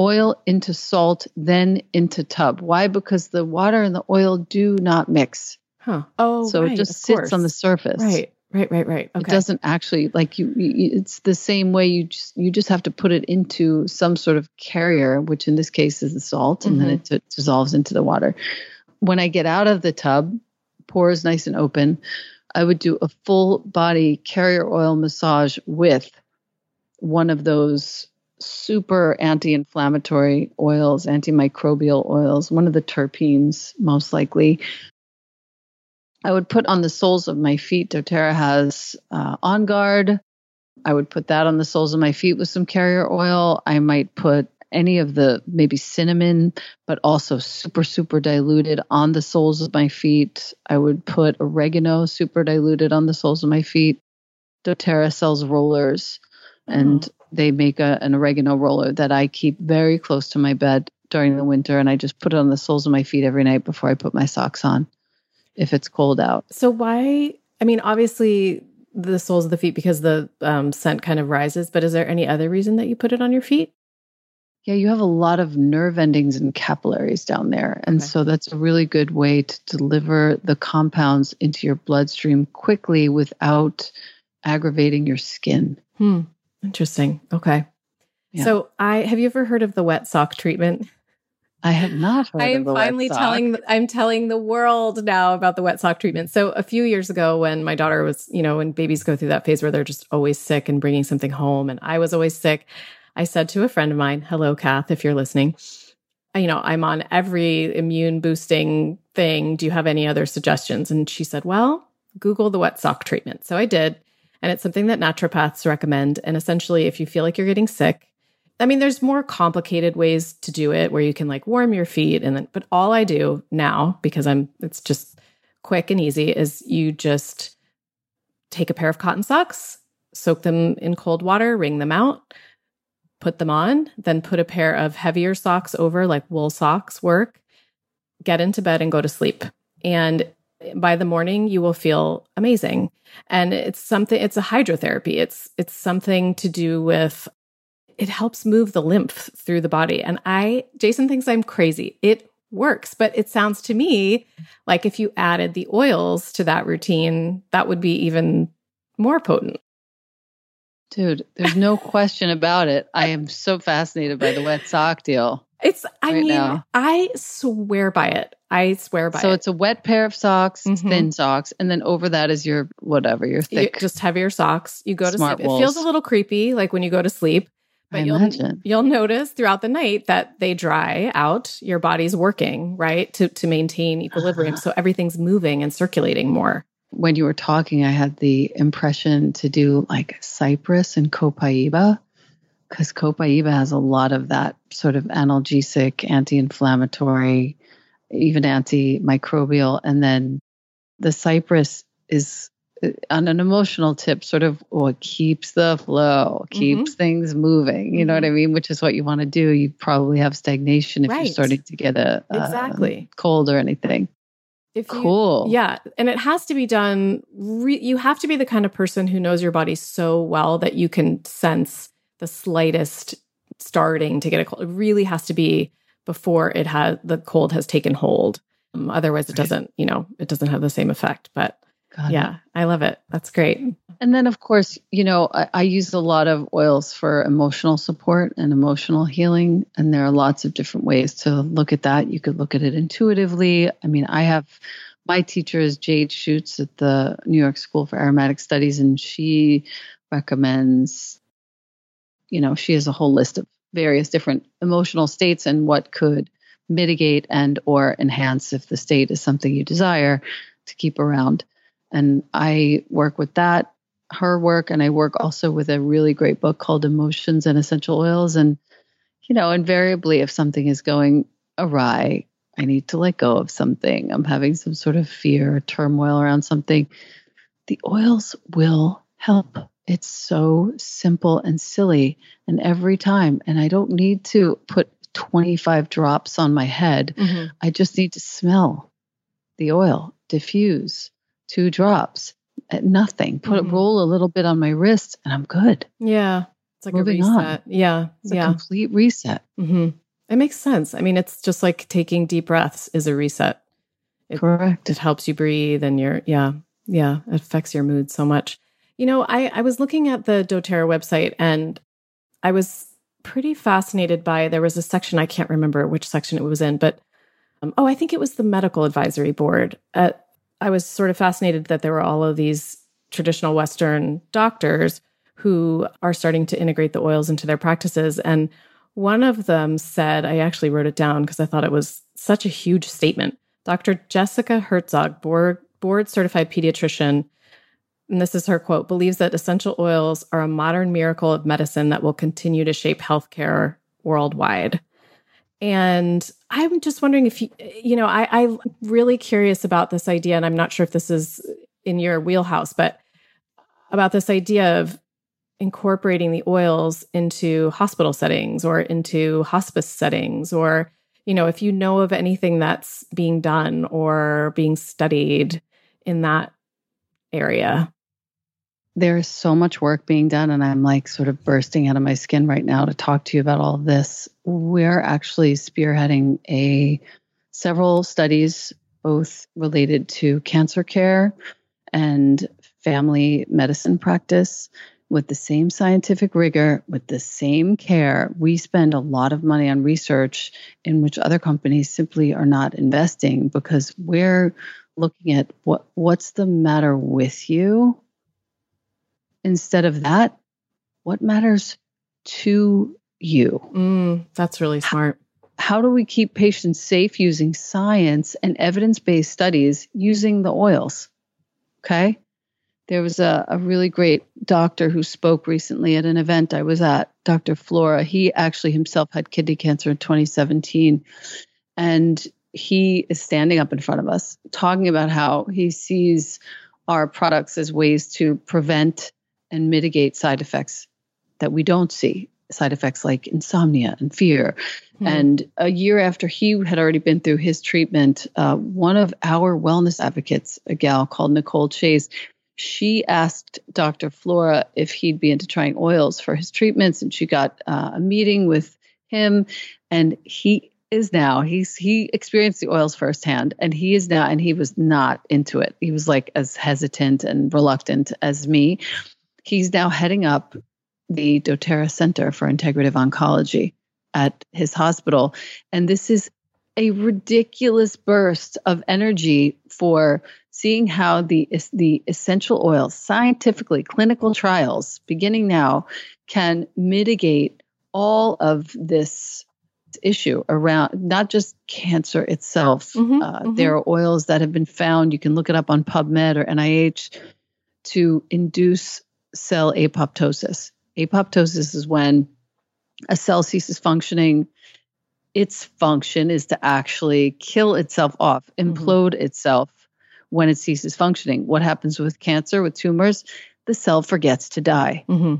Oil into salt, then into tub. Why? Because the water and the oil do not mix. Huh. Oh, so right, it just sits course. on the surface. Right. Right, right, right. Okay. It doesn't actually like you, you, It's the same way you just you just have to put it into some sort of carrier, which in this case is the salt, and mm-hmm. then it, it dissolves into the water when I get out of the tub, pores nice and open, I would do a full body carrier oil massage with one of those super anti inflammatory oils, antimicrobial oils, one of the terpenes, most likely. I would put on the soles of my feet. doTERRA has uh, On Guard. I would put that on the soles of my feet with some carrier oil. I might put any of the maybe cinnamon, but also super, super diluted on the soles of my feet. I would put oregano super diluted on the soles of my feet. doTERRA sells rollers and oh. they make a, an oregano roller that I keep very close to my bed during the winter. And I just put it on the soles of my feet every night before I put my socks on if it's cold out. So, why? I mean, obviously, the soles of the feet because the um, scent kind of rises, but is there any other reason that you put it on your feet? Yeah, you have a lot of nerve endings and capillaries down there. And okay. so that's a really good way to deliver the compounds into your bloodstream quickly without aggravating your skin. Hmm. Interesting. Okay. Yeah. So I have you ever heard of the wet sock treatment? I have not I am finally telling I'm telling the world now about the wet sock treatment. So a few years ago when my daughter was, you know, when babies go through that phase where they're just always sick and bringing something home and I was always sick, I said to a friend of mine, "Hello Kath, if you're listening, you know, I'm on every immune boosting thing. Do you have any other suggestions?" And she said, "Well, Google the wet sock treatment." So I did, and it's something that naturopaths recommend and essentially if you feel like you're getting sick, I mean, there's more complicated ways to do it where you can like warm your feet and then, but all I do now, because I'm, it's just quick and easy, is you just take a pair of cotton socks, soak them in cold water, wring them out, put them on, then put a pair of heavier socks over, like wool socks work, get into bed and go to sleep. And by the morning you will feel amazing and it's something it's a hydrotherapy it's it's something to do with it helps move the lymph through the body. And I, Jason thinks I'm crazy. It works, but it sounds to me like if you added the oils to that routine, that would be even more potent. Dude, there's no question about it. I am so fascinated by the wet sock deal. It's, I right mean, now. I swear by it. I swear by so it. So it's a wet pair of socks, mm-hmm. thin socks, and then over that is your whatever, your thick. You, just heavier socks. You go to sleep. It feels a little creepy, like when you go to sleep. But I you'll imagine. you'll notice throughout the night that they dry out. Your body's working right to to maintain equilibrium, so everything's moving and circulating more. When you were talking, I had the impression to do like cypress and copaiba because copaiba has a lot of that sort of analgesic, anti-inflammatory, even antimicrobial, and then the cypress is on an emotional tip, sort of what keeps the flow, keeps mm-hmm. things moving. You know what I mm-hmm. mean? Which is what you want to do. You probably have stagnation if right. you're starting to get a, exactly cold or anything. If cool. You, yeah. And it has to be done. Re- you have to be the kind of person who knows your body so well that you can sense the slightest starting to get a cold. It really has to be before it has the cold has taken hold. Um, otherwise, it right. doesn't, you know, it doesn't have the same effect. But Got yeah, it. I love it. That's great. And then, of course, you know, I, I, use a lot of oils for emotional support and emotional healing. And there are lots of different ways to look at that. You could look at it intuitively. I mean, I have my teacher is Jade Shutes at the New York School for Aromatic Studies, and she recommends, you know, she has a whole list of various different emotional states and what could mitigate and or enhance if the state is something you desire to keep around and I work with that, her work, and I work also with a really great book called Emotions and Essential Oils. And, you know, invariably, if something is going awry, I need to let go of something. I'm having some sort of fear or turmoil around something. The oils will help. It's so simple and silly. And every time, and I don't need to put 25 drops on my head, mm-hmm. I just need to smell the oil, diffuse, two drops, uh, nothing. Put mm-hmm. roll a little bit on my wrist, and I'm good. Yeah, it's like Moving a reset. On. Yeah, it's yeah, complete reset. Mm-hmm. It makes sense. I mean, it's just like taking deep breaths is a reset. It, Correct. It helps you breathe, and you're yeah, yeah. It affects your mood so much. You know, I I was looking at the DoTerra website, and I was pretty fascinated by. There was a section I can't remember which section it was in, but um, oh, I think it was the medical advisory board. Uh, I was sort of fascinated that there were all of these traditional Western doctors who are starting to integrate the oils into their practices. And one of them said, I actually wrote it down because I thought it was such a huge statement. Dr. Jessica Herzog, board, board certified pediatrician, and this is her quote, believes that essential oils are a modern miracle of medicine that will continue to shape healthcare worldwide. And I'm just wondering if you, you know, I, I'm really curious about this idea, and I'm not sure if this is in your wheelhouse, but about this idea of incorporating the oils into hospital settings or into hospice settings or you know if you know of anything that's being done or being studied in that area there is so much work being done and i'm like sort of bursting out of my skin right now to talk to you about all of this we're actually spearheading a several studies both related to cancer care and family medicine practice with the same scientific rigor, with the same care. We spend a lot of money on research in which other companies simply are not investing because we're looking at what what's the matter with you instead of that what matters to you mm, that's really smart how, how do we keep patients safe using science and evidence-based studies using the oils okay there was a, a really great doctor who spoke recently at an event I was at, Dr. Flora. He actually himself had kidney cancer in 2017. And he is standing up in front of us talking about how he sees our products as ways to prevent and mitigate side effects that we don't see side effects like insomnia and fear. Mm-hmm. And a year after he had already been through his treatment, uh, one of our wellness advocates, a gal called Nicole Chase, she asked Dr. Flora if he'd be into trying oils for his treatments, and she got uh, a meeting with him, and he is now he's he experienced the oils firsthand and he is now and he was not into it he was like as hesitant and reluctant as me he's now heading up the doterra center for integrative oncology at his hospital and this is a ridiculous burst of energy for seeing how the the essential oils scientifically clinical trials beginning now can mitigate all of this issue around not just cancer itself mm-hmm, uh, mm-hmm. there are oils that have been found you can look it up on PubMed or NIH to induce cell apoptosis apoptosis is when a cell ceases functioning its function is to actually kill itself off mm-hmm. implode mm-hmm. itself when it ceases functioning. What happens with cancer, with tumors? The cell forgets to die. Mm-hmm.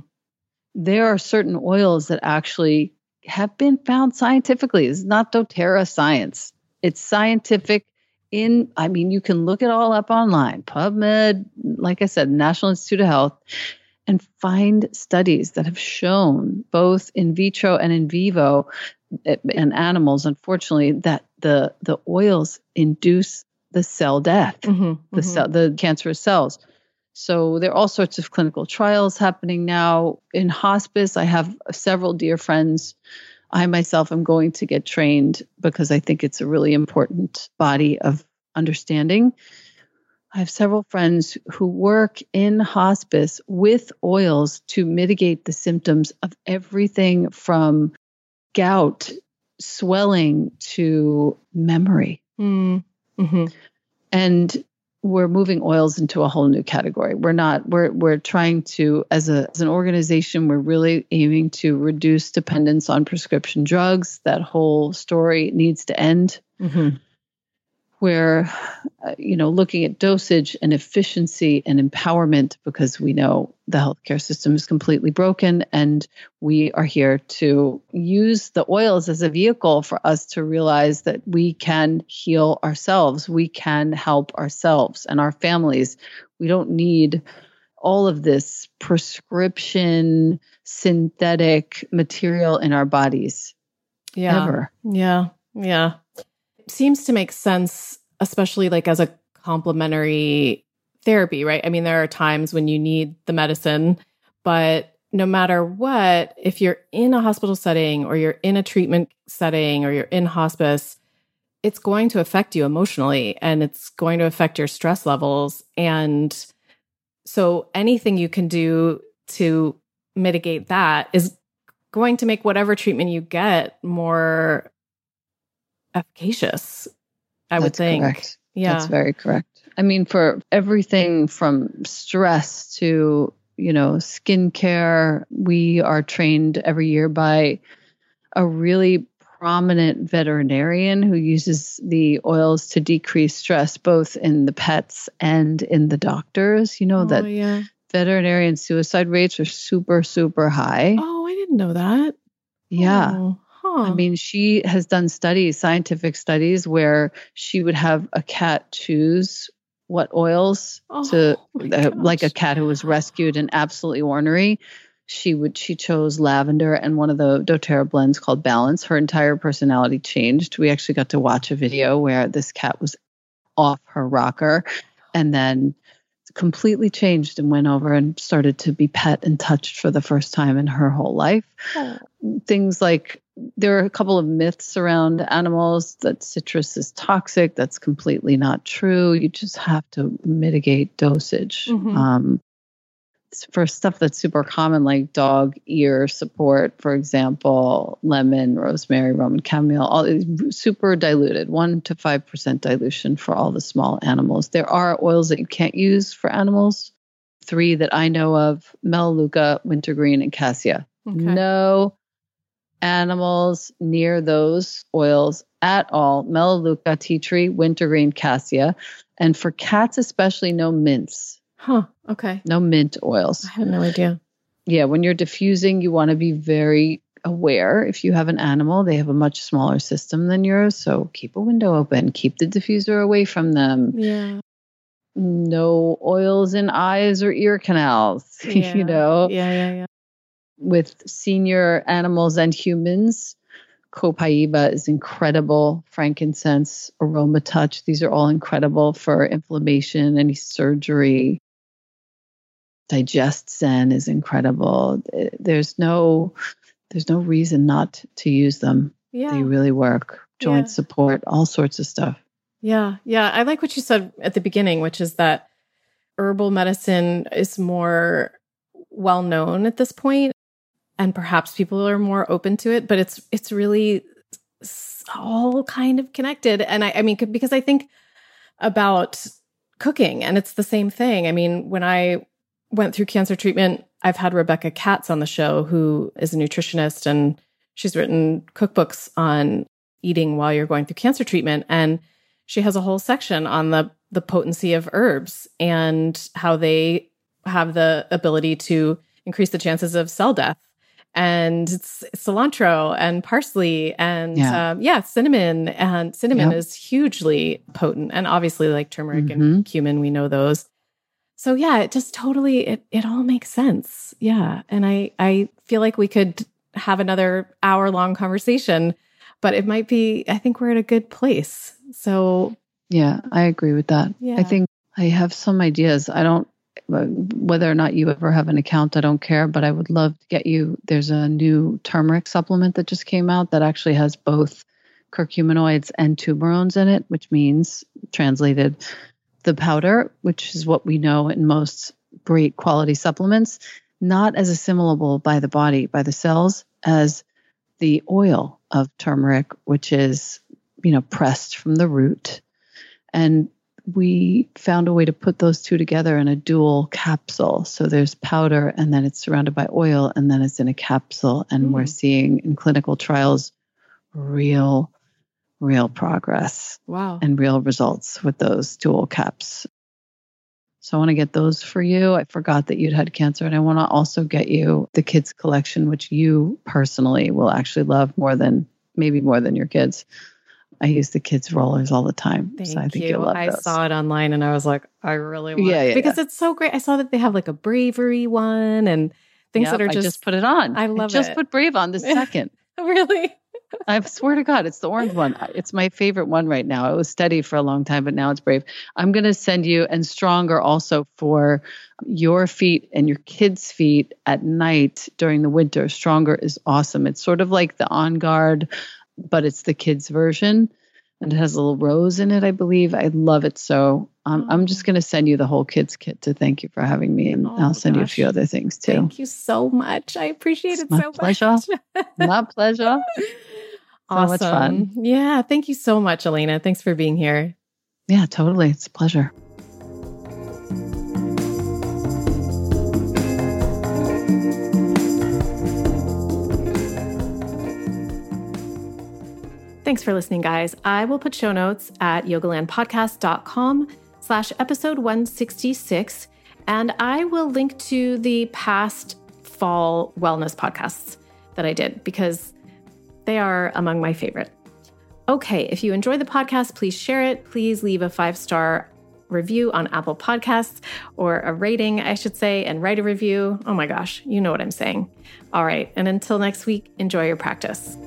There are certain oils that actually have been found scientifically. It's not doTERRA science. It's scientific in, I mean, you can look it all up online, PubMed, like I said, National Institute of Health, and find studies that have shown both in vitro and in vivo in animals, unfortunately, that the the oils induce the cell death, mm-hmm, the mm-hmm. cell, the cancerous cells. So there are all sorts of clinical trials happening now in hospice. I have several dear friends. I myself am going to get trained because I think it's a really important body of understanding. I have several friends who work in hospice with oils to mitigate the symptoms of everything from gout, swelling to memory. Mm. Mm-hmm. And we're moving oils into a whole new category. We're not we're we're trying to as a as an organization we're really aiming to reduce dependence on prescription drugs. That whole story needs to end. Mm-hmm we're uh, you know looking at dosage and efficiency and empowerment because we know the healthcare system is completely broken and we are here to use the oils as a vehicle for us to realize that we can heal ourselves we can help ourselves and our families. We don't need all of this prescription synthetic material in our bodies yeah. ever. yeah. Yeah seems to make sense, especially like as a complementary therapy, right? I mean, there are times when you need the medicine, but no matter what, if you're in a hospital setting or you're in a treatment setting or you're in hospice, it's going to affect you emotionally and it's going to affect your stress levels. And so anything you can do to mitigate that is going to make whatever treatment you get more efficacious. I That's would think. Correct. Yeah. That's very correct. I mean, for everything from stress to, you know, skincare, we are trained every year by a really prominent veterinarian who uses the oils to decrease stress both in the pets and in the doctors. You know oh, that yeah. veterinarian suicide rates are super, super high. Oh, I didn't know that. Yeah. Oh, I mean, she has done studies, scientific studies, where she would have a cat choose what oils Oh, to, uh, like a cat who was rescued and absolutely ornery. She would she chose lavender and one of the DoTerra blends called Balance. Her entire personality changed. We actually got to watch a video where this cat was off her rocker, and then completely changed and went over and started to be pet and touched for the first time in her whole life Oh, things like there are a couple of myths around animals that citrus is toxic. That's completely not true. You just have to mitigate dosage. Mhm. Um, for stuff that's super common, like dog ear support, for example, lemon, rosemary, Roman chamomile, all super diluted, one to five percent dilution for all the small animals. There are oils that you can't use for animals. Three that I know of: Melaleuca, wintergreen, and cassia okay. no animals near those oils at all. Melaleuca, tea tree, wintergreen, cassia. And for cats, especially, no mints, Huh. Okay. no mint oils. I had no idea. Yeah, when you're diffusing, you want to be very aware. If you have an animal, they have a much smaller system than yours. So keep a window open, keep the diffuser away from them. Yeah. No oils in eyes or ear canals, Yeah. you know. Yeah. Yeah. Yeah. With senior animals and humans. Copaiba is incredible. Frankincense, Aroma Touch, these are all incredible for inflammation, any surgery. Digest Zen is incredible. There's no there's no reason not to use them. Yeah. They really work. Joint Yeah. support, all sorts of stuff. Yeah, yeah. I like what you said at the beginning, which is that herbal medicine is more well known at this point, and perhaps people are more open to it. But it's it's really all kind of connected, and I, I mean, because I think about cooking, and it's the same thing. I mean, when I went through cancer treatment, I've had Rebecca Katz on the show, who is a nutritionist, and she's written cookbooks on eating while you're going through cancer treatment, and she has a whole section on the the potency of herbs and how they have the ability to increase the chances of cell death and it's cilantro and parsley and Yeah. um, yeah cinnamon and cinnamon Yep. is hugely potent and obviously like turmeric Mm-hmm. and cumin we know those so yeah it just totally it, it all makes sense yeah and i i feel like we could have another hour long conversation but it might be i think we're at a good place so Yeah, I agree with that. Yeah. I think I have some ideas. I don't, whether or not you ever have an account, I don't care, but I would love to get you. There's a new turmeric supplement that just came out that actually has both curcuminoids and turmerones in it, which means, translated, the powder, which is what we know in most great quality supplements, not as assimilable by the body, by the cells, as the oil of turmeric, which is, you know, pressed from the root. And we found a way to put those two together in a dual capsule. So there's powder, and then it's surrounded by oil, and then it's in a capsule. And we're Mm. seeing in clinical trials real, real progress wow and real results with those dual caps. So I want to get those for you. I forgot that you'd had cancer, and I want to also get you the kids collection, which you personally will actually love more than maybe more than your kids. I use the kids rollers all the time, Thank so I think you. will love I those. saw it online and I was like, I really want Yeah, it yeah, because it's so great. I saw that they have like a bravery one and things Yep, that are I just, just put it on. I love just it. put Brave on the second. really. I swear to God, it's the orange one. It's my favorite one right now. It was steady for a long time, but now it's brave. I'm going to send you, and stronger also for your feet and your kids' feet at night during the winter. Stronger is awesome. It's sort of like the On Guard, but it's the kids' version. And it has a little rose in it, I believe. I love it so. Um, I'm just Oh. going to send you the whole kids kit to thank you for having me, and Oh, I'll send you a few other things too. Thank you so much. I appreciate It's it my so pleasure. much. My pleasure. So much fun. Yeah. Thank you so much, Elena. Thanks for being here. Yeah, totally. It's a pleasure. Thanks for listening, guys. I will put show notes at yogalandpodcast.com slash episode 166. And I will link to the past fall wellness podcasts that I did because they are among my favorite. Okay, if you enjoy the podcast, please share it. Please leave a five star review on Apple Podcasts or a rating, I should say, and write a review. Oh my gosh, you know what I'm saying. All right, and until next week, enjoy your practice.